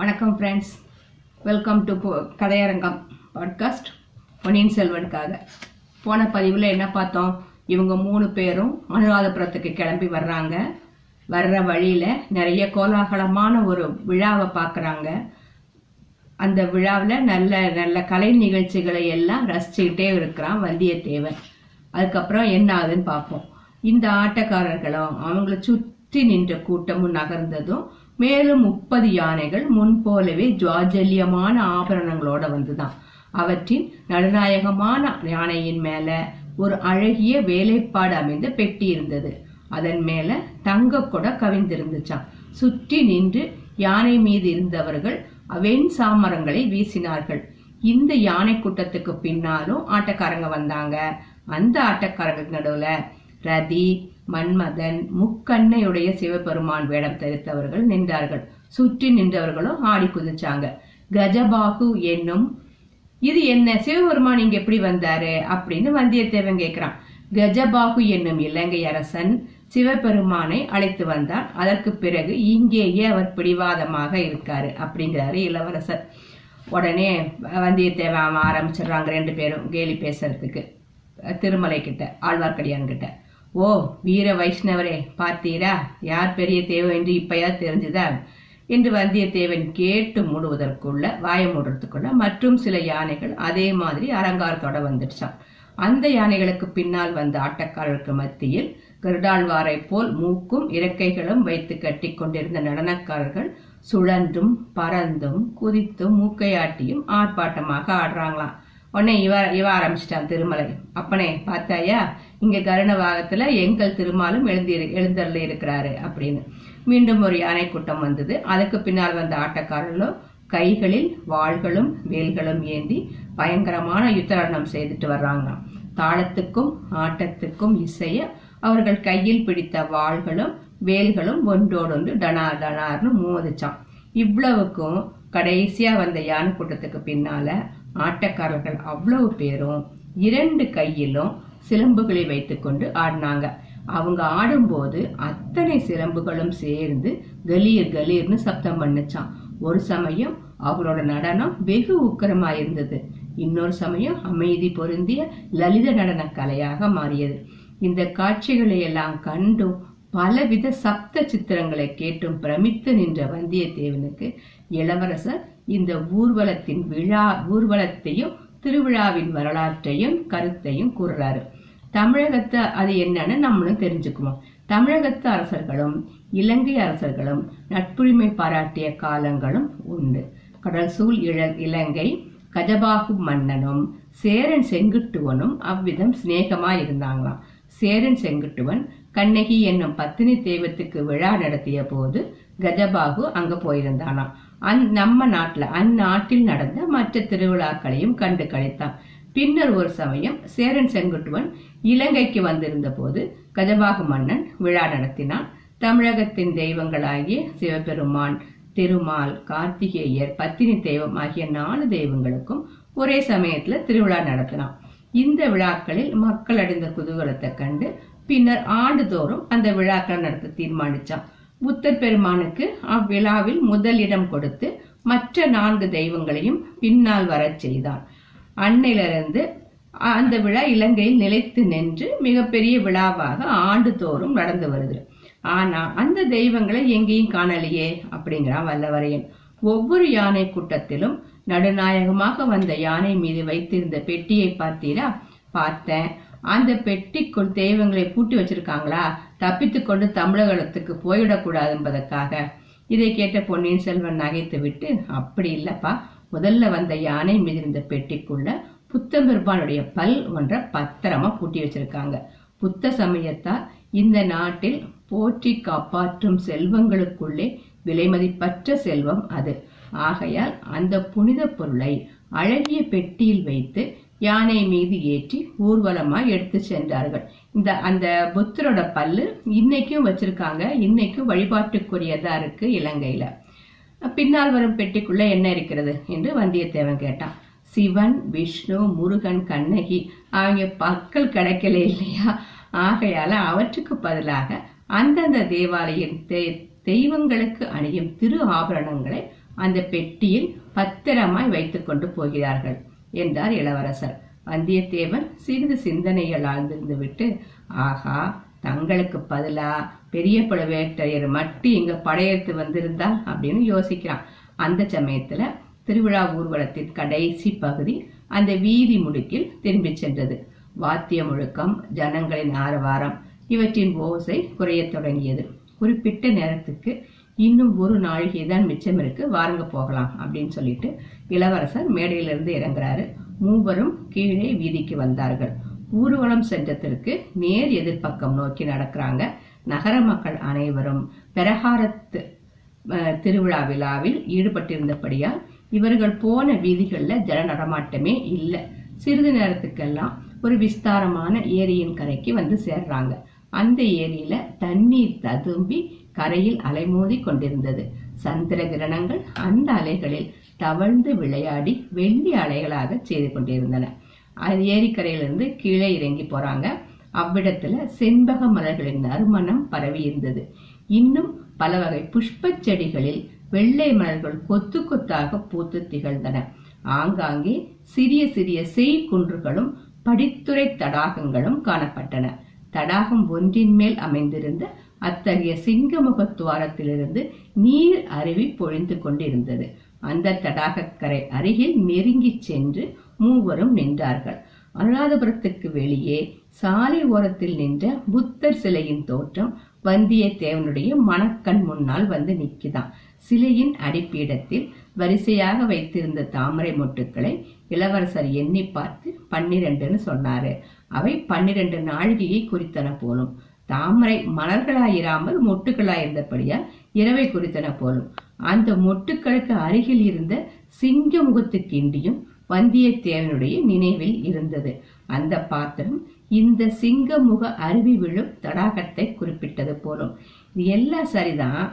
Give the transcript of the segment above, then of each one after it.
வணக்கம் friends welcome to Kathaiyarangam podcast பொன்னியின் செல்வனுக்காக. போன பதிவில் என்ன பார்த்தோம்? இவங்க மூணு பேரும் அனுராதபுரத்துக்கு கிளம்பி வர்றாங்க. வர்ற வழியில் நிறைய கோலாகலமான ஒரு விழாவை பார்க்குறாங்க. அந்த விழாவில் நல்ல நல்ல கலை நிகழ்ச்சிகளை எல்லாம் ரசிச்சுக்கிட்டே இருக்கிறான் வந்தியத்தேவன். அதுக்கப்புறம் என்ன ஆகுதுன்னு பார்ப்போம். இந்த ஆட்டக்காரர்களும் அவங்கள சுற்றி நின்ற கூட்டமும் நகர்ந்ததும் மேலும் முப்பது யானைகள் முன்போலவே ஜுவாஜல்யமான ஆபரணங்களோட வந்துதான். அவற்றின் நடுநாயகமான யானையின் மேல ஒரு அழகிய வேலைப்பாடு அமைந்த பெட்டி இருந்தது. அதன் மேல தங்க கூட கவிந்திருந்துச்சாம் சுற்றி நின்று யானை மீது இருந்தவர்கள் வெண் சாமரங்களை வீசினார்கள். இந்த யானை கூட்டத்துக்கு பின்னாலும் ஆட்டக்காரங்க வந்தாங்க. அந்த ஆட்டக்காரங்களுக்கு நடுவுல ரதி மன்மதன் முக்கண்ணையுடைய சிவபெருமான் வேடம் தரித்தவர்கள் நின்றார்கள். சுற்றி நின்றவர்களும் ஆடி குதிச்சாங்க. கஜபாகு என்னும் இது என்ன? சிவபெருமான் இங்க எப்படி வந்தாரு? அப்படின்னு வந்தியத்தேவன் கேக்குறான். கஜபாகு என்னும் இலங்கை அரசன் சிவபெருமானை அழைத்து வந்தார். அதற்கு பிறகு இங்கேயே அவர் பிடிவாதமாக இருக்காரு அப்படிங்கிறாரு இளவரசர். உடனே வந்தியத்தேவன் ஆரம்பிச்சிடுறாங்க ரெண்டு பேரும் கேலி பேசுறதுக்கு திருமலை கிட்ட ஆழ்வார்க்கடியான் கிட்ட ஓ வீர வைஷ்ணவரே பார்த்தீரா? யார் பெரிய தேவம் என்று இப்பயா தெரிஞ்சுதா? என்று வந்தியத்தேவன் கேட்டு மூடுவதற்குள்ள வாய மூடுறதுக்குள்ள மற்றும் சில யானைகள் அதே மாதிரி அலங்காரத்தோட வந்துடுச்சான் அந்த யானைகளுக்கு பின்னால் வந்த ஆட்டக்காரருக்கு மத்தியில் கருடாழ்வாரை போல் மூக்கும் இறக்கைகளும் வைத்து கட்டி கொண்டிருந்த நடனக்காரர்கள் சுழன்றும் பறந்தும் குதித்தும் மூக்கையாட்டியும் ஆர்ப்பாட்டமாக ஆடுறாங்களாம். உடனே இவ இவ ஆரம்பிச்சிட்டான் திருமலை. அப்பனே பார்த்தாயா? இங்க கருணவாகத்துல எங்கள் திருமாலும் எழுந்தி எழுந்தருள் இருக்கிறாரு அப்படின்னு. மீண்டும் ஒரு யானை கூட்டம் வந்தது. அதுக்கு பின்னால் வந்த ஆட்டக்காரர்களும் கைகளில் வாள்களும் வேல்களும் ஏந்தி பயங்கரமான யுத்தரணம் செய்துட்டு வர்றாங்களாம். தாளத்துக்கும் ஆட்டத்துக்கும் இசைய அவர்கள் கையில் பிடித்த வாள்களும் வேல்களும் ஒன்றோடொன்று டனார் டனார்னு மோதிச்சான் இவ்வளவுக்கும் கடைசியா வந்த யானை கூட்டத்துக்கு பின்னால ஆட்டக்காரர்கள் அவ்வளவு பேரும் இரண்டு கையிலும் சிலம்புகளை வைத்துக்கொண்டு ஆடினாங்க. அவங்க ஆடும்போது அத்தனை சிலம்புகளும் சேர்ந்து கலீர் கலீர்னு சப்தம் பண்ணுச்சான் ஒரு சமயம் அவரோட நடனம் வெகு உக்கரமா இருந்தது. இன்னொரு சமயம் அமைதி பொருந்திய லலித நடன கலையாக மாறியது. இந்த காட்சிகளை எல்லாம் கண்டும் பலவித சப்த சித்திரங்களை கேட்டும் பிரமித்து நின்ற வந்தியத்தேவனுக்கு இளவரசர் இந்த ஊர்வலத்தின் விழா ஊர்வலத்தையும் திருவிழாவின் வரலாற்றையும் கருத்தையும் கூறுறாரு. தமிழகத்தை அது என்னன்னு நம்மளும் தெரிஞ்சுக்குவோம். தமிழகத்து அரசர்களும் இலங்கை அரசர்களும் நட்புரிமை பாராட்டிய காலங்களும் உண்டு. கடல் சூழ் இழ இலங்கை கஜபாகு மன்னனும் சேரன் செங்குட்டுவனும் அவ்விதம் சிநேகமா இருந்தாங்களாம். சேரன் செங்குட்டுவன் கண்ணகி என்னும் பத்தினி தெய்வத்துக்கு விழா நடத்திய போது கஜபாகு அங்க போயிருந்தானாம். அந் நம்ம நாட்டில் அந்நாட்டில் நடந்த மற்ற திருவிழாக்களையும் கண்டு கழித்தான். பின்னர் ஒரு சமயம் சேரன் செங்குட்டுவன் இலங்கைக்கு வந்திருந்த போது கஜபாகு மன்னன் விழா நடத்தினான். தமிழகத்தின் தெய்வங்களாகிய சிவபெருமான் திருமால் கார்த்திகேயர் பத்தினி தெய்வம் ஆகிய நாலு தெய்வங்களுக்கும் ஒரே சமயத்துல திருவிழா நடத்தினான். இந்த விழாக்களில் மக்கள் அடைந்த குதூகலத்தை கண்டு பின்னர் ஆண்டுதோறும் அந்த விழாக்களை நடத்த தீர்மானிச்சான். புத்தர் பெருமானுக்கு அவ்விழாவில் முதல் இடம் கொடுத்து மற்ற நான்கு தெய்வங்களையும் பின்னால் வரச் செய்தான் அன்னையிலிருந்து அந்த விழா இலங்கையில் நிலைத்து நின்று மிகப்பெரிய விழாவாக ஆண்டுதோறும் நடந்து வருது. ஆனா அந்த தெய்வங்களை எங்கேயும் காணலையே அப்படிங்கிறான் வல்லவரையன். ஒவ்வொரு யானை கூட்டத்திலும் நடுநாயகமாக வந்த யானை மீது வைத்திருந்த பெட்டியை பார்த்தீரா? பார்த்தேன். அந்த பெட்டிக்குள் தெய்வங்களை பூட்டி வச்சிருக்காங்களா? தப்பித்துக்கொண்டு தமிழகத்துக்கு போயிடக்கூடாது என்பதற்காக இதை கேட்ட பொன்னியின் செல்வன் நகைத்து விட்டு அப்படி இல்லப்பா. முதல்ல வந்த யானை மிதிர்ந்த பெட்டிக்குள்ள புத்தம்பெருமானுடைய பல் ஒன்றை பத்திரமா பூட்டி வச்சிருக்காங்க. புத்த சமயத்தால் இந்த நாட்டில் போற்றி காப்பாற்றும் செல்வங்களுக்குள்ளே விலைமதிப்பற்ற செல்வம் அது. ஆகையால் அந்த புனித பொருளை அழகிய பெட்டியில் வைத்து யானை மீது ஏற்றி ஊர்வலமாய் எடுத்து சென்றார்கள். இந்த அந்த புத்தரோட பல்லு இன்னைக்கும் வச்சிருக்காங்க. இன்னைக்கும் வழிபாட்டுக்குரியதா இருக்கு இலங்கையில. பின்னால் வரும் பெட்டிக்குள்ள என்ன இருக்கிறது என்று வந்தியத்தேவன் கேட்டான். சிவன் விஷ்ணு முருகன் கண்ணகி அவங்க பக்கல் கிடைக்கல இல்லையா? ஆகையால அவற்றுக்கு பதிலாக அந்தந்த தேவாலயம் தெய்வங்களுக்கு அணியும் திரு ஆபரணங்களை அந்த பெட்டியில் பத்திரமாய் வைத்துக்கொண்டு போகிறார்கள் என்றார் இளவரசர். வந்தியத்தேவன் சிறிது சிந்தனைகள் ஆழ்ந்திருந்து விட்டு ஆகா தங்களுக்கு பதிலா? பெரிய பழுவேட்டரையர் மட்டும் இங்க படையெடுத்து வந்திருந்தா? அப்படின்னு யோசிக்கிறான். அந்த சமயத்துல திருவிழா ஊர்வலத்தின் கடைசி பகுதி அந்த வீதி முடுக்கில் திரும்பிச் சென்றது. வாத்திய முழுக்கம் ஜனங்களின் ஆரவாரம் இவற்றின் ஓசை குறையத் தொடங்கியது. குறிப்பிட்ட நேரத்துக்கு இன்னும் ஒரு நாழிகை தான் மிச்சம் இருக்கு வாருங்க போகலாம் அப்படின்னு சொல்லிட்டு இளவரசர் மேடையிலிருந்து இறங்குறாரு. மூவரும் கீழே வீதிக்கு வந்தார்கள். ஊர்வலம் சென்றதற்கு நேர் எதிர்ப்பக்கம் நோக்கி நடக்கிறாங்க. நகர மக்கள் அனைவரும் பிரகாரத்து திருவிழா விழாவில் ஈடுபட்டிருந்தபடியால் இவர்கள் போன வீதிகளில் ஜன நடமாட்டமே இல்லை. சிறிது நேரத்துக்கெல்லாம் ஒரு விஸ்தாரமான ஏரியின் கரைக்கு வந்து சேர்றாங்க. அந்த ஏரியில தண்ணீர் ததும்பி கரையில் அலைமோதி கொண்டிருந்தது. சந்திர கிரணங்கள் அந்த அலைகளில் தவழ்ந்து விளையாடி வெள்ளி அலைகளாக செய்து கொண்டிருந்தன. அது ஏரிக்கரையிலிருந்து கீழே இறங்கி போறாங்க. அவ்விடத்துல செண்பக மலர்களின் நறுமணம் பரவி இருந்தது. இன்னும் பல வகை புஷ்ப செடிகளில் வெள்ளை மலர்கள் கொத்து கொத்தாக பூத்து திகழ்ந்தன. ஆங்காங்கே சிறிய சிறிய செய்குன்றுகளும் படித்துறை தடாகங்களும் காணப்பட்டன. தடாகம் ஒன்றின் மேல் அமைந்திருந்த அத்தகைய சிங்கமுக துவாரத்திலிருந்து நீர் அருவி பொழிந்து கொண்டிருந்தது. அந்த தடாகக்கரை அருகில் நெருங்கிச் சென்று மூவரும் நின்றார்கள். அனுராதபுரத்துக்கு வெளியே சாலை ஓரத்தில் நின்ற புத்தர் சிலையின் தோற்றம் வந்தியத்தேவனுடைய மனக்கண் முன்னால் வந்து நிக்குதாம் சிலையின் அடிப்பீடத்தில் வரிசையாக வைத்திருந்த தாமரை மொட்டுக்களை இளவரசர் எண்ணி பார்த்து பன்னிரண்டுன்னு சொன்னாரு. அவை பன்னிரண்டு நாழிகையை குறித்தன போலும். தாமரை மலர்களாயிராமல் மொட்டுகளாயிருந்தபடியால் இரவை குறித்தன போலும். அந்த மொட்டுக்களுக்கு அருகில் இருந்த சிங்க முகத்துக்கிண்டியும் வந்தியத்தேவனுடைய நினைவில் இருந்தது. அந்த பாத்திரம் இந்த சிங்கமுக அருவி விழும் தடாகத்தை குறிப்பிட்டது போலும். இது எல்லாம் சரிதான்.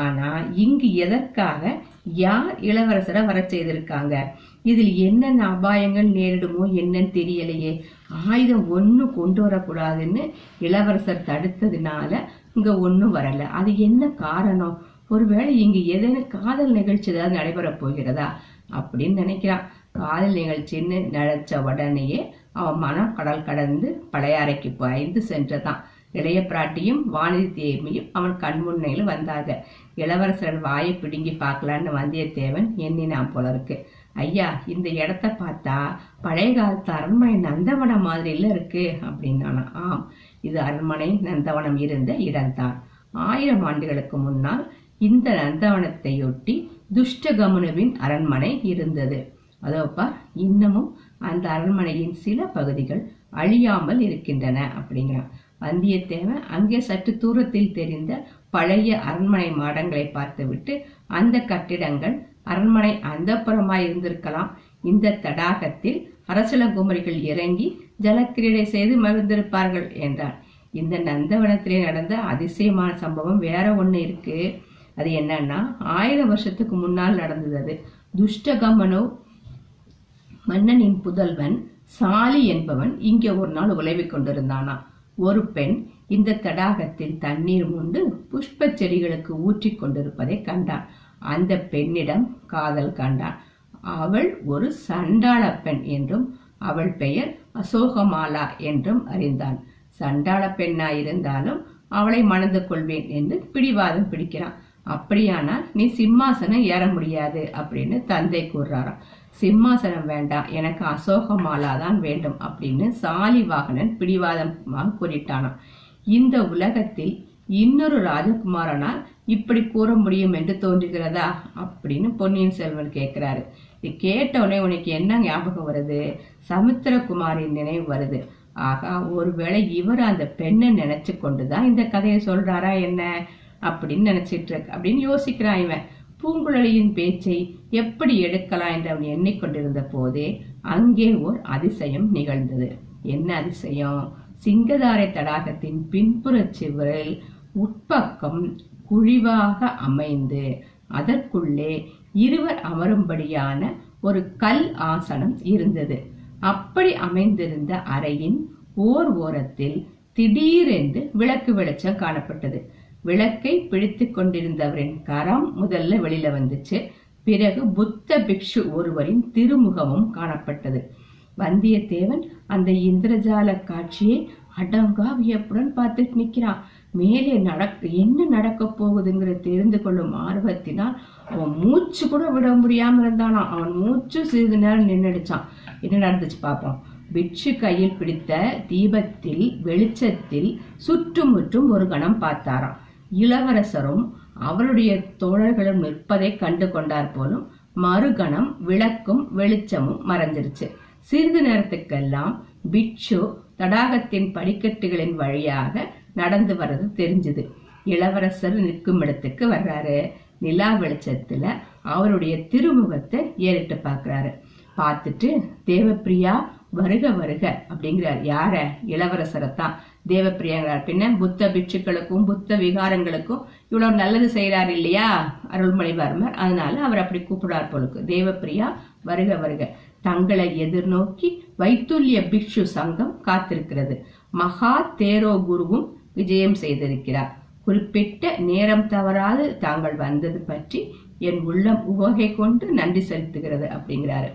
ஆனா இங்கு எதற்காக யார் இளவரசரை வர செய்திருக்காங்க? இதில் என்னென்ன அபாயங்கள் நேரிடுமோ என்னன்னு தெரியலையே. ஆயுதம் ஒண்ணு கொண்டு வரக்கூடாதுன்னு இளவரசர் தடுத்ததுனால இங்க ஒன்றும் வரல. அது என்ன காரணம்? ஒருவேளை இங்கு ஏதேனும் காதல் நிகழ்ச்சி ஏதாவது நடைபெற போகிறதா? அப்படின்னு நினைக்கிறான். காதல் நிகழ்ச்சின்னு நினைச்ச உடனேயே அவன் மனம் கடல் கடந்து பழையாறைக்கு பாய்ந்து சென்றதான். இளைய பிராட்டியும் வானதி தேவியும் அவன் கண்முன்னையில் வந்தாங்க. இளவரசர் வாயை பிடுங்கி பார்க்கலான்னு வந்தியத்தேவன் எண்ணினான் போல இருக்கு. ஐயா இந்த இடத்த பார்த்தா பழைய காலத்து அரண்மனை நந்தவனம் மாதிரில இருக்கு அப்படின்னானா ஆம். இது அரண்மனை நந்தவனம் இருந்த இடம்தான். ஆயிரம் ஆண்டுகளுக்கு முன்னால் இந்த நந்தவனத்தையொட்டி துஷ்டகமுனுவின் அரண்மனை இருந்தது. அதோப்பா இன்னமும் அந்த அரண்மனையின் சில பகுதிகள் அழியாமல் இருக்கின்றன அப்படிங்கிறான். வந்தியத்தேவன் அங்கே சற்று தூரத்தில் தெரிந்த பழைய அரண்மனை மாடங்களை பார்த்துவிட்டு அந்த கட்டிடங்கள் அரண்மனை அந்தப்புறமாய் இருந்திருக்கலாம் இந்த தடாகத்தில் அரசலங்குமரிகள் இறங்கி ஜலக்கிரீடை செய்து மகிழ்ந்திருப்பார்கள் என்றார் இந்த நந்தவனத்திலே நடந்த அதிசயமான சம்பவம் வேற ஒன்று இருக்கு. அது என்னன்னா ஆயிரம் வருஷத்துக்கு முன்னால் நடந்தது அது. துஷ்டகமனோ மன்னனின் புதல்வன் சாலி என்பவன் இங்கே ஒரு நாள் உழைவி கொண்டிருந்தானா? ஒரு பெண் இந்த தடாகத்தில் தண்ணீர் முண்டு புஷ்ப செடிகளுக்கு ஊற்றிக் கொண்டிருப்பதை கண்டான். அந்த பெண்ணிடம் காதல் கண்டான். அவள் ஒரு சண்டாள பெண் என்றும் அவள் பெயர் அசோகமாலா என்றும் அறிந்தான் சண்டாள பெண்ணாயிருந்தாலும் அவளை மணந்து கொள்வேன் என்று பிடிவாதம் பிடிக்கிறான். அப்படியானால் நீ சிம்மாசனம் ஏற முடியாது அப்படின்னு தந்தை கூறுறாராம். சிம்மாசனம் வேண்டாம் எனக்கு அசோகமாலா தான் வேண்டும் அப்படின்னு சாலிவாகனன் பிடிவாதமாக கூறிட்டானாம். இந்த உலகத்தில் இன்னொரு ராஜகுமாரனால் இப்படி கூற முடியும் என்று தோன்றுகிறதா? அப்படின்னு பொன்னியின் செல்வன் கேட்கிறாரு. கேட்டவுடனே உனக்கு என்ன ஞாபகம் வருது? சமுத்திரகுமாரின் நினைவு வருது. ஆகா ஒருவேளை இவர் அந்த பெண்ணை நினைச்சு கொண்டுதான் இந்த கதையை சொல்றாரா என்ன? அப்படின்னு நினைச்சிட்டு இருக்கு அப்படின்னு யோசிக்கிறான் இவன். பூங்குழலியின் பேச்சை எப்படி எடுக்கலாம் என்று அவன் எண்ணிக்கொண்டிருந்த போதே அங்கே ஓர் அதிசயம் நிகழ்ந்தது. என்ன அதிசயம்? சிங்கதாரை தடாகத்தின் பின்புற சிவரில் உட்பக்கம் குழிவாக அமைந்து அதற்குள்ளே இருவர் அமரும்படியான ஒரு கல் ஆசனம் இருந்தது. அப்படி அமைந்திருந்த அறையின் ஓர் ஓரத்தில் திடீரென்று விளக்கு வெளிச்சம் காணப்பட்டது. விளக்கை பிடித்துக் கொண்டிருந்தவரின் கரம் முதல்ல வெளியில வந்துச்சு. பிறகு புத்த பிக்ஷு ஒருவரின் திருமுகமும் காணப்பட்டது. வந்தியத்தேவன் அந்த இந்திரஜால காட்சியை அடங்கா வியப்புடன் பார்த்துட்டு நிக்கிறான். மேலே நடக்க என்ன நடக்க போகுதுங்கிற தெரிந்து கொள்ளும் ஆர்வத்தினால் அவன் மூச்சு கூட விட முடியாம இருந்தானா? அவன் மூச்சு சிறிது நேரம் நின்றுடுச்சான் என்ன நடந்துச்சு பார்ப்போம் பிட்சு கையில் பிடித்த தீபத்தில் வெளிச்சத்தில் சுற்றுமுற்றும் ஒரு கணம் பார்த்தாராம். இளவரசரும் அவருடைய தோழர்களும் நிற்பதை கண்டு கொண்டார் போலும் மறுகணம் விளக்கும் வெளிச்சமும் மறைஞ்சிருச்சு. சிறிது நேரத்துக்கெல்லாம் பிட்சு தடாகத்தின் படிக்கட்டுகளின் வழியாக நடந்து வர்றது தெரிஞ்சுது. இளவரசர் நிற்கும் இடத்துக்கு வர்றாரு. நிலா வெளிச்சத்துல அவருடைய திருமுகத்தை ஏறிட்டு பாக்குறாரு. பார்த்துட்டு தேவப்பிரியா வருக வருக அப்படிங்கிறார். யார? இளவரசரைத்தான். தேவப்பிரியாங்கிறார். பின்ன புத்த பிட்சுக்களுக்கும் புத்த விகாரங்களுக்கும் இவ்வளவு நல்லது செய்யறாரு இல்லையா? அருள்மொழிவர்மர் அதனால அவர் அப்படி கூப்பிடார் போலுக்கு. தேவப்பிரியா வருக வருக. தங்களை எதிர்நோக்கி வைத்துல்ய பிக்ஷு சங்கம் காத்திருக்கிறது. மகா தேரோ குருவும் விஜயம் செய்திருக்கிறார். குறிப்பிட்ட நேரம் தவறாது தாங்கள் வந்தது பற்றி என் உள்ளம் உவகை கொண்டு நன்றி செலுத்துகிறது அப்படிங்கிறாரு.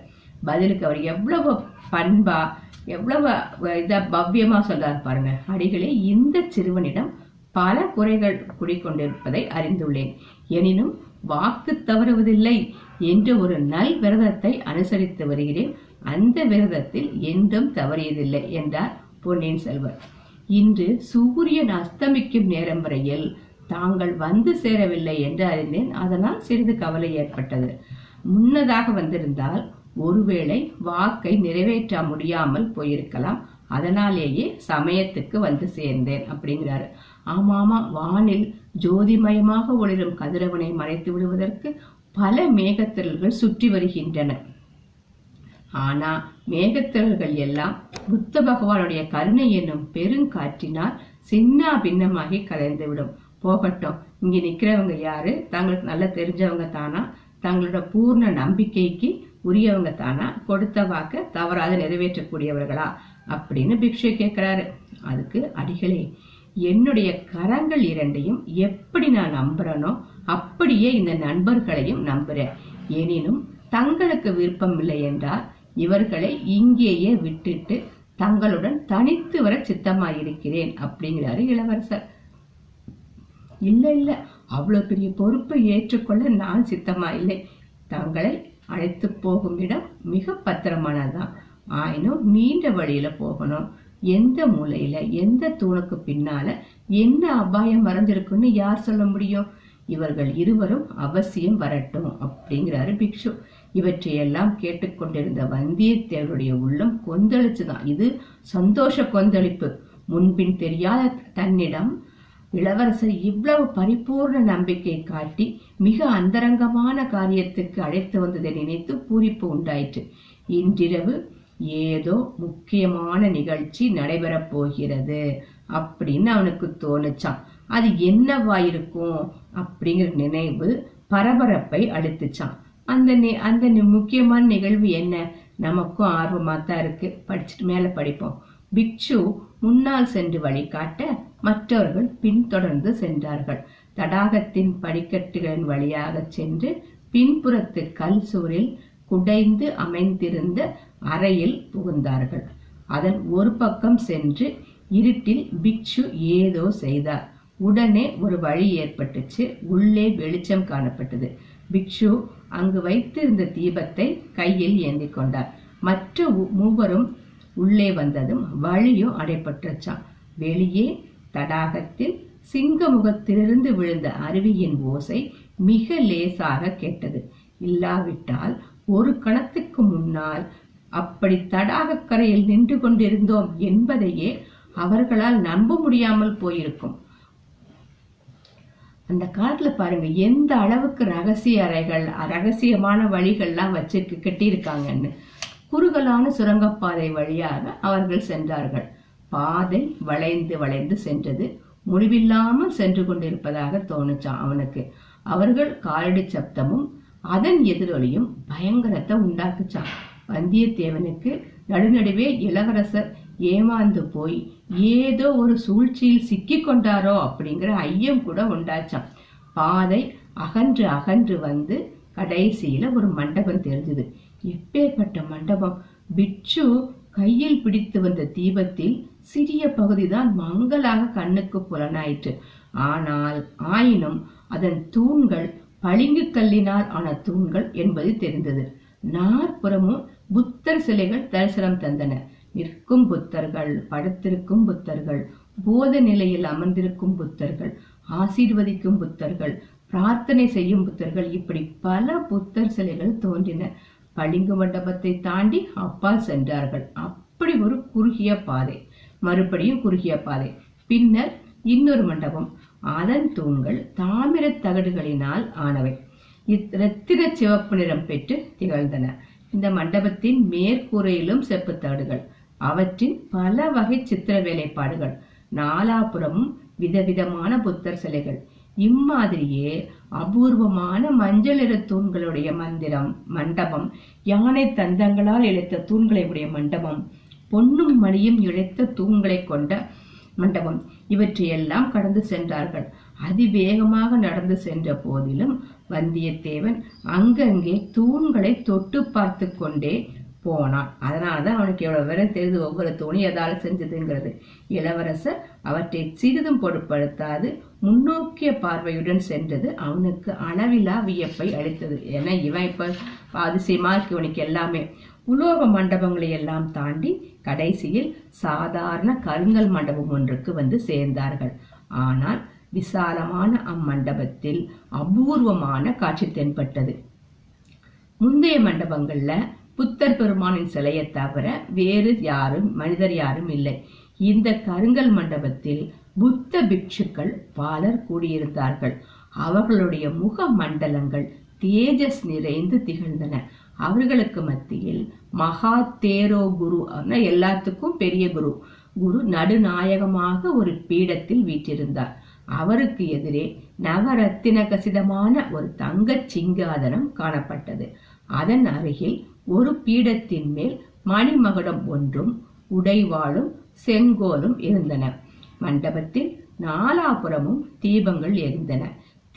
பதிலுக்கு அவர் எவ்வளவு பண்பா எவ்வளவு இதை பவ்யமா சொல்றாரு பாருங்க. அடிகளே இந்த சிறுவனிடம் பல குறைகள் குடிக்கொண்டிருப்பதை அறிந்துள்ளேன். எனினும் வாக்கு தவறுவதில்லை என்று ஒரு நல் விரதத்தை அனுசரித்து வருகிறேன். அந்த விரதத்தில் என்றும் தவறியதில்லை என்றார் பொன்னியின் செல்வர். இன்று சூரியன் அஸ்தமிக்கும் நேரம் வரையில் தாங்கள் வந்து சேரவில்லை என்று அறிந்தேன். அதனால் சிறிது கவலை ஏற்பட்டது. முன்னதாக வந்திருந்தால் ஒருவேளை வாக்கை நிறைவேற்ற முடியாமல் போயிருக்கலாம். அதனாலேயே சமயத்துக்கு வந்து சேர்ந்தேன் அப்படிங்கிறாரு. ஆமாமா வானில் ஜோதிமயமாக ஒளிரும் கதிரவனை மறைத்து விடுவதற்கு பல மேகத்திரல்கள் சுற்றி வருகின்றன. ஆனா மேகத்திரல்கள் எல்லாம் புத்த பகவானுடைய கருணை என்னும் பெருங்காற்றினால் சின்ன பின்னமாகி கலைந்துவிடும் போகட்டும். இங்க நிக்கிறவங்க யாரு? தங்களுக்கு நல்லா தெரிஞ்சவங்க தானா? தங்களோட பூர்ண நம்பிக்கைக்கு உரியவங்க தானா? கொடுத்த வாக்க தவறாத நிறைவேற்றக்கூடியவர்களா? அப்படின்னு பிக்ஷு கேட்கிறாரு அதுக்கு அடிகளே என்னுடைய கரங்கள் இரண்டையும் எப்படி நான் நம்புறேனோ அப்படியே இந்த நண்பர்களையும் நம்புறேன். எனினும் தங்களுக்கு விருப்பம் இல்லை என்றால் இவர்களை இங்கேயே விட்டுட்டு தங்களுடன் தனித்து வர சித்தமாயிருக்கிறேன் அப்படிங்கிறாரு இளவரசர். இல்ல இல்ல. அவ்வளவு பெரிய பொறுப்பை ஏற்றுக்கொள்ள நான் சித்தமா இல்லை தங்களை அழைத்து போகும் இடம் மிக பத்திரமானதுதான். ஆயினும் நீண்ட வழியில போகணும். எந்த மூலையில எந்த தூணுக்கு பின்னால என்ன அபாயம் மறைஞ்சிருக்குன்னு யார் சொல்ல முடியும்? இவர்கள் இருவரும் அவசியம் வரட்டும் அப்படிங்கிறாரு பிக்ஷு. இவற்றையெல்லாம் கேட்டுக்கொண்டிருந்த வந்தியத்தேவருடைய உள்ளம் கொந்தளிச்சுதான். இது சந்தோஷ கொந்தளிப்பு. முன்பின் தெரியாத தன்னிடம் இளவரசர் இவ்வளவு பரிபூர்ண நம்பிக்கை காட்டி மிக அந்தரங்கமான காரியத்துக்கு அழைத்து வந்ததை நினைத்து பூரிப்பு உண்டாயிற்று. இன்றிரவு ஏதோ முக்கியமான நிகழ்ச்சி நடைபெறப் போகிறது அப்படின்னு அவனுக்கு தோணுச்சான் அது என்னவாயிருக்கும்? அப்படிங்கிற நினைவு பரபரப்பை அழுத்துச்சான் அந்த நி- அந்த முக்கியமான நிகழ்வு என்ன? நமக்கும் ஆர்வமா தான் இருக்கு. படிச்சுட்டு மேல படிப்போம். பிக்ஷு முன்னால் சென்று வழிகாட்ட மற்றவர்கள் பின்தொடர்ந்து சென்றார்கள். தடாகத்தின் படிக்கட்டுகளின் வழியாக சென்று பின்புறத்து கல் சுவரில் குடைந்து அமைந்திருந்த அறையில் புகுந்தார்கள். அதன் ஒரு பக்கம் சென்று இருட்டில் பிக்ஷு ஏதோ செய்தார். உடனே ஒரு வழி ஏற்பட்டுச்சு. உள்ளே வெளிச்சம் காணப்பட்டது. பிக்ஷு அங்கு வைத்திருந்த தீபத்தை கையில் ஏந்தி கொண்டார். மற்ற மூவரும் உள்ளே வந்ததும் வழியும் அடைப்பட்டுச்சான் வெளியே தடாகத்தில் சிங்க முகத்திலிருந்து விழுந்த அருவியின் ஓசை மிக லேசாக கேட்டது. இல்லாவிட்டால் ஒரு கணத்துக்கு முன்னால் அப்படி தடாகக் கரையில் நின்று கொண்டிருந்தோம் என்பதையே அவர்களால் நம்ப முடியாமல் போயிருக்கும். அந்த காலத்துல பாருங்க எந்த அளவுக்கு ரகசிய அறைகள் ரகசியமான வழிகள்லாம் வச்சு கட்டியிருக்காங்கன்னு. குறுகலான சுரங்கப்பாதை வழியாக அவர்கள் சென்றார்கள். பாதை வளைந்து வளைந்து சென்றது. முடிவில்லாமல் சென்று கொண்டிருப்பதாக தோணுச்சான் அவனுக்கு. அவர்கள் காலடி சப்தமும் அதன் எதிரொலியும் பயங்கரத்தை உண்டாக்குச்சான் வந்தியத்தேவனுக்கு நடுநடுவே இளவரசர் ஏமாந்து போய் ஏதோ ஒரு சூழ்ச்சியில் சிக்கிக் கொண்டாரோ அப்படிங்கிற ஐயம் கூட உண்டாச்சான் பாதை அகன்று அகன்று வந்து கடைசியில ஒரு மண்டபம் தெரிஞ்சது. எப்பேற்பட்ட மண்டபம்? பிட்சு கையில் பிடித்து வந்த தீபத்தில் சிறிய பகுதிதான் மங்களாக கண்ணுக்கு புலனாயிற்று. ஆனால் ஆயினும் அதன் தூண்கள் பளிங்கு கல்லினால் ஆன தூண்கள் என்பது தெரிந்தது. நாற்புறமும் புத்தர் சிலைகள் தரிசனம் தந்தன. நிற்கும் புத்தர்கள் படுத்திருக்கும் புத்தர்கள் போத நிலையில் அமர்ந்திருக்கும் புத்தர்கள் ஆசீர்வதிக்கும் புத்தர்கள் பிரார்த்தனை செய்யும் புத்தர்கள் இப்படி பல புத்தர் சிலைகள் தோன்றின. பளிங்கு மண்டபத்தை தாண்டி அப்பால் சென்றார்கள். அப்படி ஒரு குறுகிய பாதை. மறுபடியும் குறுகிய பாதை. பின்னர் இன்னொரு மண்டபம். அதன் தூண்கள் தாமிர தகடுகளினால் ஆனவை. இரத்தின சிவப்பு நிறம் பெற்று திகழ்ந்தன. இந்த மண்டபத்தின் மேற்கூரையிலும் செப்பு தகடுகள். அவற்றின் பல வகை சித்திர வேலைப்பாடுகள். நாலாபுறமும் விதவிதமான புத்தர் சிலைகள். இம்மாதிரியே அபூர்வமான மஞ்சள் நிற தூண்களுடைய மந்திரம் மண்டபம் யானை தந்தங்களால் இழைத்த தூண்களை உடைய மண்டபம் பொன்னும் மணியும் இழைத்த தூண்களை கொண்ட மண்டபம். இவற்றையெல்லாம் கடந்து சென்றார்கள். அதிவேகமாக நடந்து சென்ற போதிலும் வந்தியத்தேவன் அங்கங்கே தூண்களை தொட்டு பார்த்து கொண்டே போனான். அதனாலதான் அவனுக்கு எவ்வளவு விவரம் தெரியுது ஒவ்வொரு துணி எதால செஞ்சதுங்கிறது. இளவரசர் அவற்றை சிறிதும் பொருட்படுத்தாது முன்னோக்கிய பார்வையுடன் சென்றது அவனுக்கு அளவிலா வியப்பை அளித்தது. ஏன்னா இவன் இப்ப அதிசயமா இருக்கு இவனுக்கு எல்லாமே. உலோக மண்டபங்களை எல்லாம் தாண்டி கடைசியில் சாதாரண கருங்கல் மண்டபம் ஒன்றுக்கு வந்து சேர்ந்தார்கள். ஆனால் விசாலமான அம்மண்டபத்தில் அபூர்வமான காட்சி தென்பட்டது. முந்தைய மண்டபங்கள்ல புத்தர் பெருமானின் சிலையை தவிர வேறு யாரும் மனிதர் யாரும் இல்லை. இந்த கருங்கல் மண்டபத்தில் புத்த பிக்ஷுக்கள் பலர் கூடியிருந்தார்கள். அவர்களுடைய முக மண்டலங்கள் தேஜஸ் நிறைந்து திகழ்ந்தன. அவர்களுக்கு மத்தியில் மகா தேரோ குரு எல்லாத்துக்கும் பெரிய குரு. குரு நடுநாயகமாக ஒரு பீடத்தில் வீற்றிருந்தார். அவருக்கு எதிரே நவரத்தின கசிதமான ஒரு தங்கச் சிங்காதனம் காணப்பட்டது. அதன் அருகில் ஒரு பீடத்தின் மேல் மணிமகுடம் ஒன்றும் உடைவாளும் செங்கோலும் இருந்தன. மண்டபத்தில் நாலாபுறமும் தீபங்கள் எரிந்தன.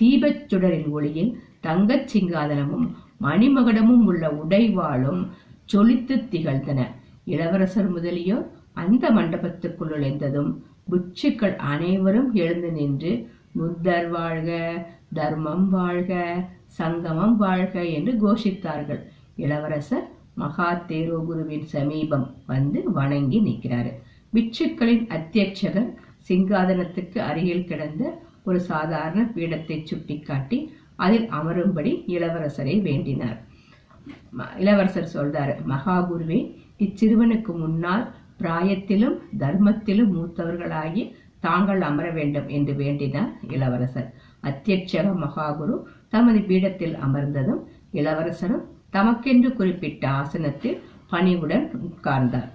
தீபச் சுடரின் ஒளியில் தங்கச் சிங்காதனமும் மணிமகுடமும் உள்ள உடைவாளும் ஜொலித்து திகழ்ந்தன. இளவரசர் முதலியோர் அந்த மண்டபத்துக்குள் நுழைந்ததும் புட்சுக்கள் அனைவரும் எழுந்து நின்று புத்தர் வாழ்க தர்மம் வாழ்க சங்கமம் வாழ்க என்று கோஷித்தார்கள். இளவரசர் மகா தேரோகுருவின் சமீபம் வந்து வணங்கி நிற்கிறாரு. பிட்சுக்களின் அத்தியட்சகர் சிங்காதனத்துக்கு அருகில் கிடந்த ஒரு சாதாரண பீடத்தை சுட்டிக்காட்டி அதில் அமரும்படி இளவரசரை வேண்டினார். இளவரசர் சொல்றாரு மகாகுருவே இச்சிறுவனுக்கு முன்னால் பிராயத்திலும் தர்மத்திலும் மூத்தவர்களாகி தாங்கள் அமர வேண்டும் என்று வேண்டினார் இளவரசர். அத்தியட்சக மகாகுரு தமது பீடத்தில் அமர்ந்ததும் இளவரசரும் தமக்கென்று குறிப்பிட்ட ஆசனத்தில் பணிவுடன் உட்கார்ந்தார்.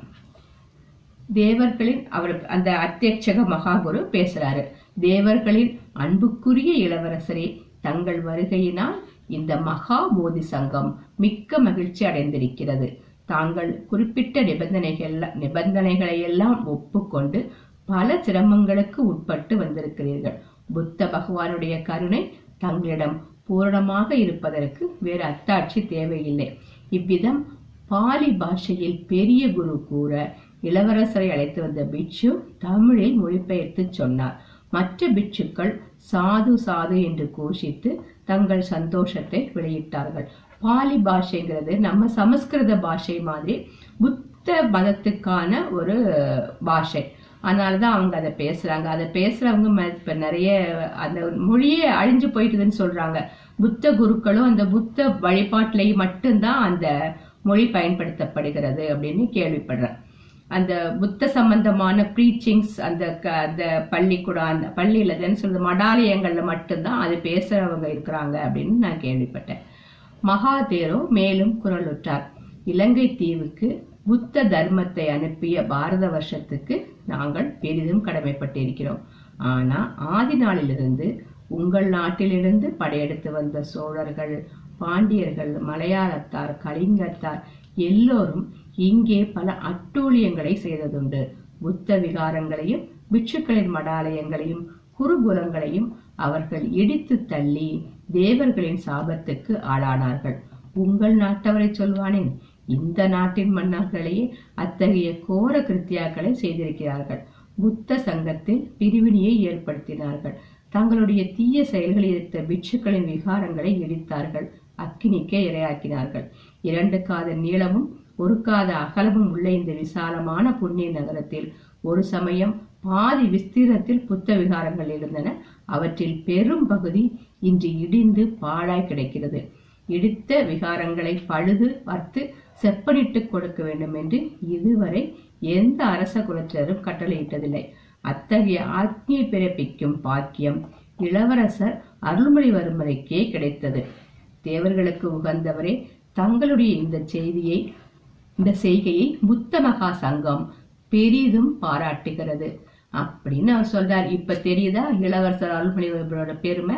தேவர்களின் அவர் அந்த அத்தியட்சக மகாகுரு பேசுறாரு. தேவர்களின் அன்புக்குரிய இளவரசரே தங்கள் வருகையினால் இந்த மகா போதி சங்கம் மிக்க மகிழ்ச்சி அடைந்திருக்கிறது. தாங்கள் குறிப்பிட்ட நிபந்தனைகள் நிபந்தனைகளை எல்லாம் ஒப்புக்கொண்டு பல சிரமங்களுக்கு உட்பட்டு வந்திருக்கிறீர்கள். புத்த பகவானுடைய கருணை தங்களிடம் பூரணமாக இருப்பதற்கு வேறு அத்தாட்சி தேவையில்லை. இவ்விதம் பாலி பாஷையில் பெரிய குரு கூற இளவரசரை அழைத்து வந்த பிட்சு தமிழில் மொழிபெயர்த்து சொன்னார். மற்ற பிட்சுக்கள் சாது சாது என்று கோஷித்து தங்கள் சந்தோஷத்தை வெளியிட்டார்கள். பாலி பாஷைங்கிறது நம்ம சமஸ்கிருத பாஷை மாதிரி புத்த மதத்துக்கான ஒரு பாஷை. அதனாலதான் அவங்க அதை பேசுகிறாங்க அதை பேசுகிறவங்க இப்போ நிறைய அந்த மொழியே அழிஞ்சு போயிட்டுதுன்னு சொல்கிறாங்க புத்த குருக்களும் அந்த புத்த வழிபாட்டிலேயே மட்டும்தான் அந்த மொழி பயன்படுத்தப்படுகிறது அப்படின்னு கேள்விப்படுறேன். அந்த புத்த சம்பந்தமான ப்ரீச்சிங்ஸ் அந்த அந்த பள்ளிக்கூடம் அந்த பள்ளியில் தான் சொல்றது மடாலயங்களில் மட்டும்தான் அது பேசுகிறவங்க இருக்கிறாங்க அப்படின்னு நான் கேள்விப்பட்டேன். மகாதேரோ மேலும் குரலுற்றார் இலங்கை தீவுக்கு புத்த தர்மத்தை அனுப்பிய பாரத வருஷத்துக்கு நாங்கள் பெரிதும் கடமைப்பட்டிருக்கிறோம். ஆனா ஆதி நாளிலிருந்து உங்கள் நாட்டிலிருந்து படையெடுத்து வந்த சோழர்கள் பாண்டியர்கள் மலையாளத்தார் கலிங்கத்தார் எல்லோரும் இங்கே பல அட்டூழியங்களை செய்ததுண்டு. புத்த விகாரங்களையும் பிட்சுக்களின் மடாலயங்களையும் குருகுலங்களையும் அவர்கள் இடித்து தள்ளி தேவர்களின் சாபத்துக்கு ஆளானார்கள். உங்கள் நாட்டவரை சொல்வானேன் இந்த நாட்டின் மன்னர்களையே அத்தகைய கோர கிருத்தியாக்களை செய்திருக்கிறார்கள். புத்த சங்கத்தில் பிரிவினையை ஏற்படுத்தினார்கள். தங்களுடைய தீய செயல்களில் இருந்த பிட்சுக்களின் விகாரங்களை இடித்தார்கள் அக்கினிக்கே இரையாக்கினார்கள். இரண்டு காத நீளமும் ஒரு காத அகலமும் உள்ள இந்த விசாலமான புண்ணிய நகரத்தில் ஒரு சமயம் பாதி விஸ்தீரத்தில் புத்த விகாரங்கள் இருந்தன அவற்றில் பெரும் பகுதி இன்று இடிந்து பாழாய் கிடைக்கிறது. இடித்த விகாரங்களை பழுது பார்த்து செப்பனிட்டு கொடுக்க வேண்டும் என்று இதுவரை எந்த அரச குலத்தினரும் கட்டளையிட்டதில்லை. அத்தகைய ஆக்னியை பிறப்பிக்கும் பாக்கியம் இளவரசர் அருள்மொழிவர்மருக்கே கிடைத்தது. தேவர்களுக்கு உகந்தவரே தங்களுடைய இந்த செய்தியை இந்த செய்கையை புத்த மகா சங்கம் பெரிதும் பாராட்டுகிறது. அப்படின்னு அவர் சொல்றார். இப்ப தெரியுதா? இளவரசர் அருள்மொழிவர்மரோட பெருமை?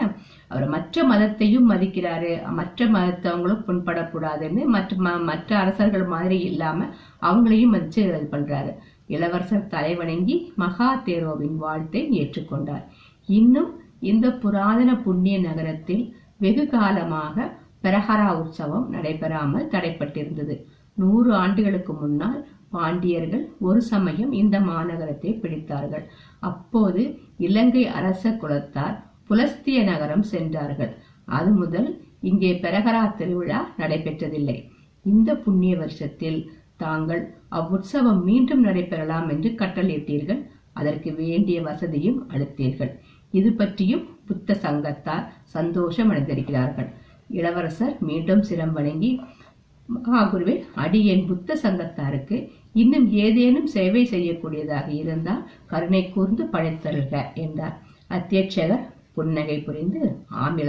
அவர் மற்ற மதத்தையும் மதிக்கிறாரு. மற்ற மதத்தவங்களும் புண்படக்கூடாதுன்னு மற்ற ம- மற்ற அரசர்கள் மாதிரி இல்லாம அவங்களையும் மதிச்சு இது பண்றாரு. இளவரசர் தலைவணங்கி மகா தேரோவின் வாழ்த்தை ஏற்றுக்கொண்டார். இன்னும் இந்த புராதன புண்ணிய நகரத்தில் வெகு காலமாக பிரஹரா உற்சவம் நடைபெறாமல் தடைப்பட்டிருந்தது. நூறு ஆண்டுகளுக்கு முன்னால் பாண்டியர்கள் ஒரு சமயம் இந்த மாநகரத்தை பிடித்தார்கள். அப்போது இலங்கை அரச குலத்தார் புலஸ்திய நகரம் சென்றார்கள். அது முதல் இங்கே பெரகரா திருவிழா நடைபெற்றதில்லை. இந்த புண்ணிய வருஷத்தில் தாங்கள் அவ்வுற்சவம் மீண்டும் நடைபெறலாம் என்று கட்டளையிட்டீர்கள். அதற்கு வேண்டிய வசதியும் அளித்தீர்கள். இது பற்றியும் புத்த சங்கத்தார் சந்தோஷம் அடைந்திருக்கிறார்கள் இளவரசர் மீண்டும் சிரம் வணங்கி மகாகுருவே அடியேன் புத்த சங்கத்தாருக்கு இன்னும் ஏதேனும் சேவை செய்யக்கூடியதாக இருந்தால் கருணை கூர்ந்து படைத்தருக என்றார். அத்தியட்சகர் புன்னகை புரிந்து ஆம்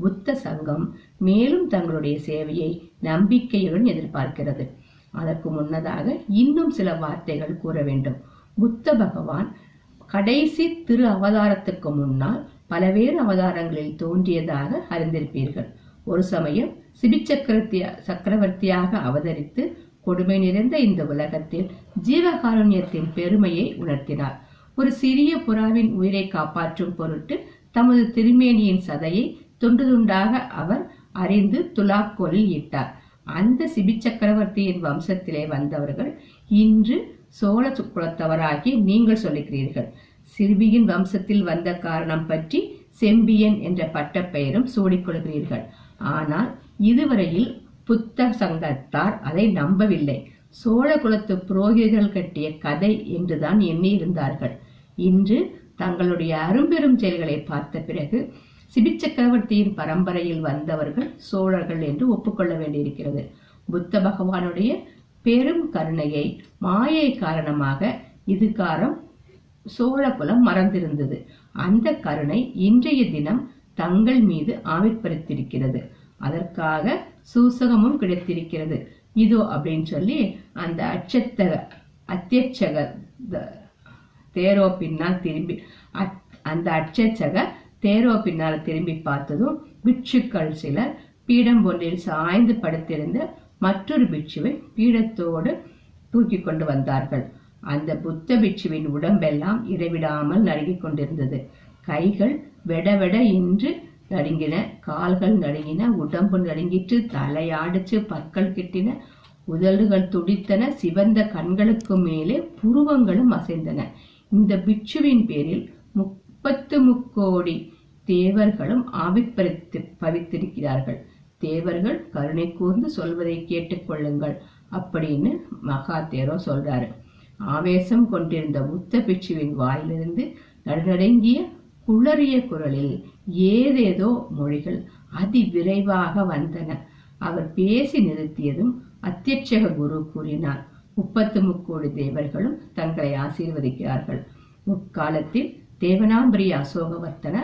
புத்த சங்கம் மேலும் தங்களுடைய சேவையை நம்பிக்கையுடன் எதிர்பார்க்கிறது. அதற்கு முன்னதாக இன்னும் சில வார்த்தைகள் கூற வேண்டும். புத்த பகவான் கடைசி திரு அவதாரத்துக்கு முன்னால் பலவேறு அவதாரங்களில் தோன்றியதாக அறிந்திருப்பீர்கள். ஒரு சமயம் சிபிச்சக்கரத்திய சக்கரவர்த்தியாக அவதரித்து கொடுமை நிறைந்த இந்த உலகத்தில் ஜீவகாருண்யத்தின் பெருமையை உணர்த்தினார். ஒரு சிறிய புறாவின் உயிரை காப்பாற்றும் பொருட்டு தமது திருமேனியின் சதையை துண்டு துண்டாக அவர் அறிந்து துலாக்கோலில் இட்டார். அந்த சிபி சக்கரவர்த்தியின் வம்சத்திலே வந்தவர்கள் இன்று சோழ குலத்தவராகி நீங்கள் சொல்லுகிறீர்கள். சிறுமியின் வம்சத்தில் வந்த காரணம் பற்றி செம்பியன் என்ற பட்டப்பெயரும் சூடிக்கொள்கிறீர்கள் ஆனால் இதுவரையில் புத்த சங்கத்தார் அதை நம்பவில்லை. சோழ குலத்து புரோகிதர்கள் கட்டிய கதை என்றுதான் எண்ணியிருந்தார்கள். இன்று தங்களுடைய அரும்பெரும் செயல்களை பார்த்த பிறகு சிபிச்சக்கரவர்த்தியின் பரம்பரையில் வந்தவர்கள் சோழர்கள் என்று ஒப்புக்கொள்ள வேண்டியிருக்கிறது. புத்த பகவானுடைய பெரும் கருணையை மாயை காரணமாக இதுகாரம் சோழகுலம் மறந்திருந்தது. அந்த கருணை இன்றைய தினம் தங்கள் மீது ஆவிர்படுத்திருக்கிறது அதற்காக சூசகமும் கிடைத்திருக்கிறது. இதோ அப்படின்னு சொல்லி அந்த அச்சத்தக அத்தியட்சக தேரோ பின்னால் திரும்பி. அந்த அச்சச்சக தேரோ பின்னால் திரும்பி பார்த்ததும் பிட்சுக்கள் சிலர் பீடம் ஒன்றில் சாய்ந்து படுத்திருந்த மற்றொரு பிட்சுவை பீடத்தோடு தூக்கி கொண்டு வந்தார்கள். அந்த புத்த பிட்சுவின் உடம்பெல்லாம் இடைவிடாமல் நடுங்கிக் கொண்டிருந்தது. கைகள் வெட வெட நடுங்கின கால்கள் நடுங்கின உடம்பு நடுங்கிட்டு தலையாடிச்சு பற்கள் கிட்டின உதடுகள் துடித்தன சிவந்த கண்களுக்கு மேலே புருவங்களும் அசைந்தன. இந்த பிட்சுவின் பேரில் முப்பத்து முக்கோடி தேவர்களும் ஆவிப்பறித்து பவித்திருக்கிறார்கள். தேவர்கள் கருணை கூர்ந்து சொல்வதை கேட்டுக்கொள்ளுங்கள் அப்படின்னு மகாதேரோ சொல்றாரு. ஆவேசம் கொண்டிருந்த புத்த பிட்சுவின் வாயிலிருந்து நடுநடுங்கிய குளறிய குரலில் ஏதேதோ மொழிகள் அதி விரைவாக வந்தன. அவர் பேசி நிறுத்தியதும் அத்தியட்சக குரு கூறினார். முப்பத்து முக்கோடி தேவர்களும் தங்களை ஆசீர்வதிக்கிறார்கள். முற்காலத்தில் தேவனாம்பரி அசோகவர்த்தன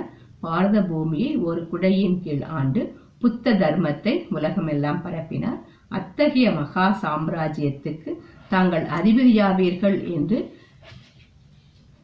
பாரத பூமியை ஒரு குடையின் கீழ் ஆண்டு புத்த தர்மத்தை உலகமெல்லாம் பரப்பினார். அத்தகைய மகா சாம்ராஜ்யத்துக்கு தாங்கள் அதிபதியாவீர்கள் என்று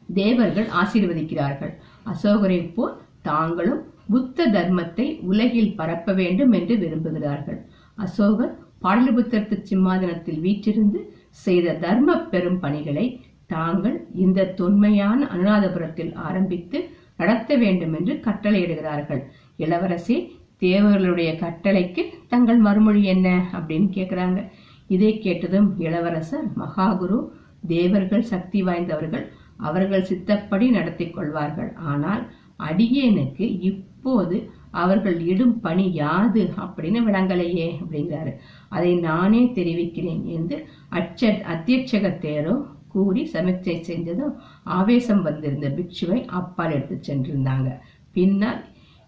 தேவர்கள் ஆசீர்வதிக்கிறார்கள். அசோகரை போல் தாங்களும் புத்த தர்மத்தை உலகில் பரப்ப வேண்டும் என்று விரும்புகிறார்கள். அசோகர் பாடலிபுத்திரத்து சிம்மாதனத்தில் வீற்றிருந்து செய்த தர்ம பெரும் பணிகளை தாங்கள் இந்த தொன்மையான அனுராதபுரத்தில் ஆரம்பித்து நடத்த வேண்டும் என்று கட்டளையிடுகிறார்கள். இளவரசி தேவர்களுடைய கட்டளைக்கு தங்கள் மறுமொழி என்ன? அப்படின்னு கேட்கிறாங்க இதை கேட்டதும் இளவரசர் மகாகுரு தேவர்கள் சக்தி வாய்ந்தவர்கள் அவர்கள் சித்தப்படி நடத்தி கொள்வார்கள். ஆனால் அடியேனுக்கு இப்போது அவர்கள் இடும் பணி யாது? அப்படின்னு விளங்கலையே அப்படிங்கிறாரு. அதை நானே தெரிவிக்கிறேன் என்று அச்ச அத்தியட்சக தேரோ கூறி சமிச்சை செஞ்சதும் ஆவேசம் வந்திருந்த பிக்ஷுவை அப்பால் எடுத்து சென்றிருந்தாங்க. பின்னால்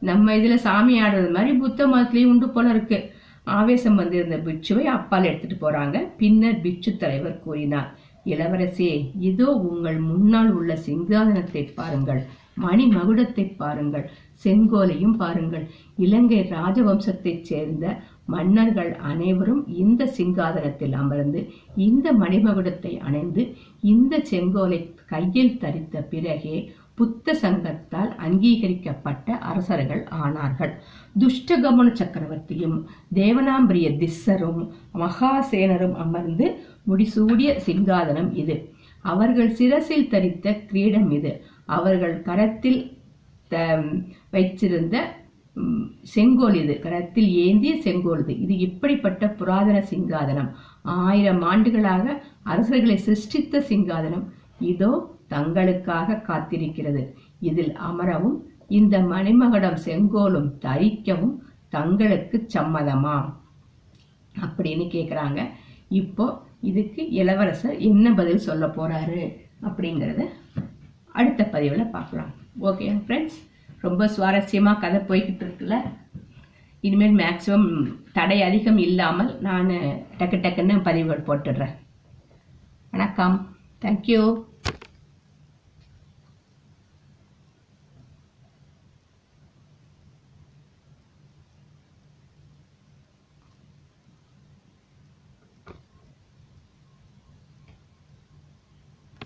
நம்ம இதுல சாமி ஆடுறது மாதிரி புத்த மதத்திலயும் உண்டு போல இருக்கு. ஆவேசம் வந்திருந்த பிட்சுவை அப்பால் எடுத்துட்டு போறாங்க. பின்னர் பிட்சு தலைவர் கூறினார் இளவரசே இதோ உங்கள் முன்னால் உள்ள சிங்காதனத்தை பாருங்கள் மணி மகுடத்தை பாருங்கள் செங்கோலையும் பாருங்கள். இலங்கை ராஜவம்சத்தைச் சேர்ந்த மன்னர்கள் அனைவரும் இந்த சிங்காதனத்தில் அமர்ந்து இந்த மணிமகுடத்தை அணைந்து இந்த செங்கோலை கையில் தரித்த பிறகே புத்த சங்கத்தால் அங்கீகரிக்கப்பட்ட அரசர்கள் ஆனார்கள். துஷ்டகமன சக்கரவர்த்தியும் தேவனாம்பிரிய திஸ்ஸரும் மகாசேனரும் அமர்ந்து முடிசூடிய சிங்காதனம் இது. அவர்கள் சிரசில் தரித்த கிரீடம் இது. அவர்கள் கரத்தில் த- வைச்சிருந்த செங்கோல் இது. கரத்தில் ஏந்திய செங்கோல் இது. இது இப்படிப்பட்ட புராதன சிங்காதனம். ஆயிரம் ஆண்டுகளாக அரசர்களை சிருஷ்டித்த சிங்காதனம் இதோ தங்களுக்காக காத்திருக்கிறது. இதில் அமரவும் இந்த மணிமகடம் செங்கோலும் தரிக்கவும் தங்களுக்கு சம்மதமா? அப்படின்னு கேக்குறாங்க. இப்போ இதுக்கு இளவரசர் என்ன பதில் சொல்ல போறாரு அப்படிங்கறத அடுத்த பதிவில் பார்க்கலாம். ஓகே ஃப்ரெண்ட்ஸ் ரொம்ப சுவாரஸ்யமாக கதை போய்கிட்டு இருக்குல்ல? இனிமேல் மேக்ஸிமம் தடை அதிகம் இல்லாமல் நான் டக்கு டக்குன்னு பதிவு போட்டுடுறேன். வணக்கம். தேங்க்யூ